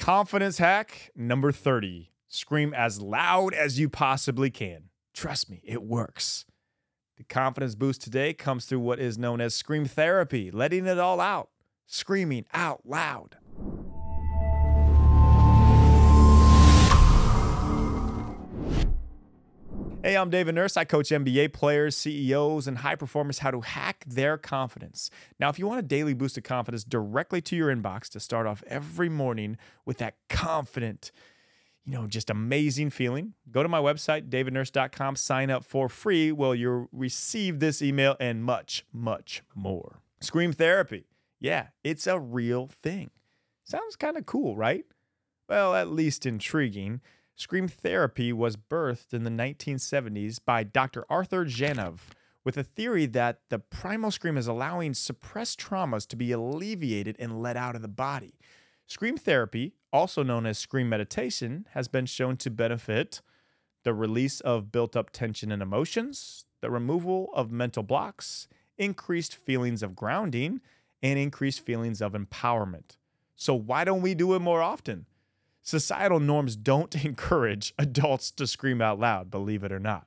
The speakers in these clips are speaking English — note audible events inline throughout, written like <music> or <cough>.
Confidence hack number 30 scream as loud as you possibly can. Trust me, it works. The confidence boost today comes through what is known as scream therapy, letting it all out, screaming out loud. Hey, I'm David Nurse. I coach NBA players, CEOs, and high performers how to hack their confidence. Now, if you want a daily boost of confidence directly to your inbox to start off every morning with that confident, you know, just amazing feeling, go to my website, davidnurse.com, sign up for free. Well, you'll receive this email and much, much more. Scream therapy. Yeah, it's a real thing. Sounds kind of cool, right? Well, at least intriguing. Scream therapy was birthed in the 1970s by Dr. Arthur Janov with a theory that the primal scream is allowing suppressed traumas to be alleviated and let out of the body. Scream therapy, also known as scream meditation, has been shown to benefit the release of built up tension and emotions, the removal of mental blocks, increased feelings of grounding, and increased feelings of empowerment. So, why don't we do it more often? Societal norms don't <laughs> encourage adults to scream out loud, believe it or not.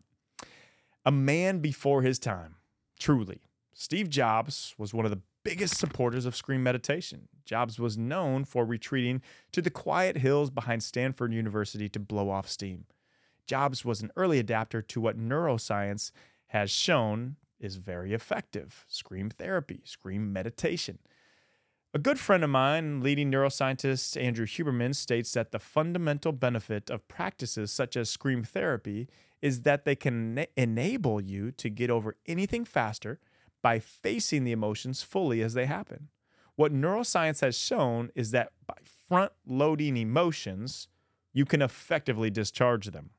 A man before his time, truly. Steve Jobs was one of the biggest supporters of scream meditation. Jobs was known for retreating to the quiet hills behind Stanford University to blow off steam. Jobs was an early adapter to what neuroscience has shown is very effective scream therapy, scream meditation. A good friend of mine, leading neuroscientist Andrew Huberman, states that the fundamental benefit of practices such as scream therapy is that they can na- enable you to get over anything faster by facing the emotions fully as they happen. What neuroscience has shown is that by front loading emotions, you can effectively discharge them.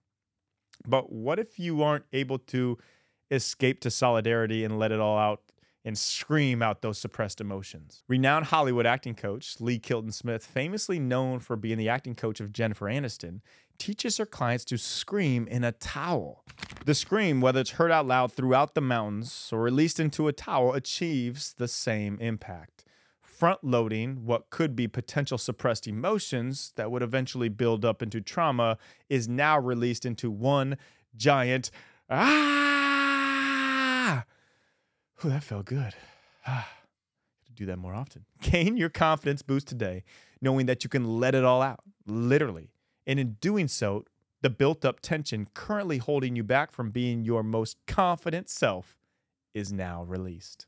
But what if you aren't able to escape to solidarity and let it all out and scream out those suppressed emotions. Renowned Hollywood acting coach Leigh Kilton Smith, famously known for being the acting coach of Jennifer Aniston, teaches her clients to scream in a towel. The scream, whether it's heard out loud throughout the mountains or released into a towel, achieves the same impact. Front loading what could be potential suppressed emotions that would eventually build up into trauma is now released into one giant ah Ooh, that felt good. <sighs> Ah, to do that more often. <laughs> Gain your confidence boost today, knowing that you can let it all out, literally. And in doing so, the built up tension currently holding you back from being your most confident self is now released.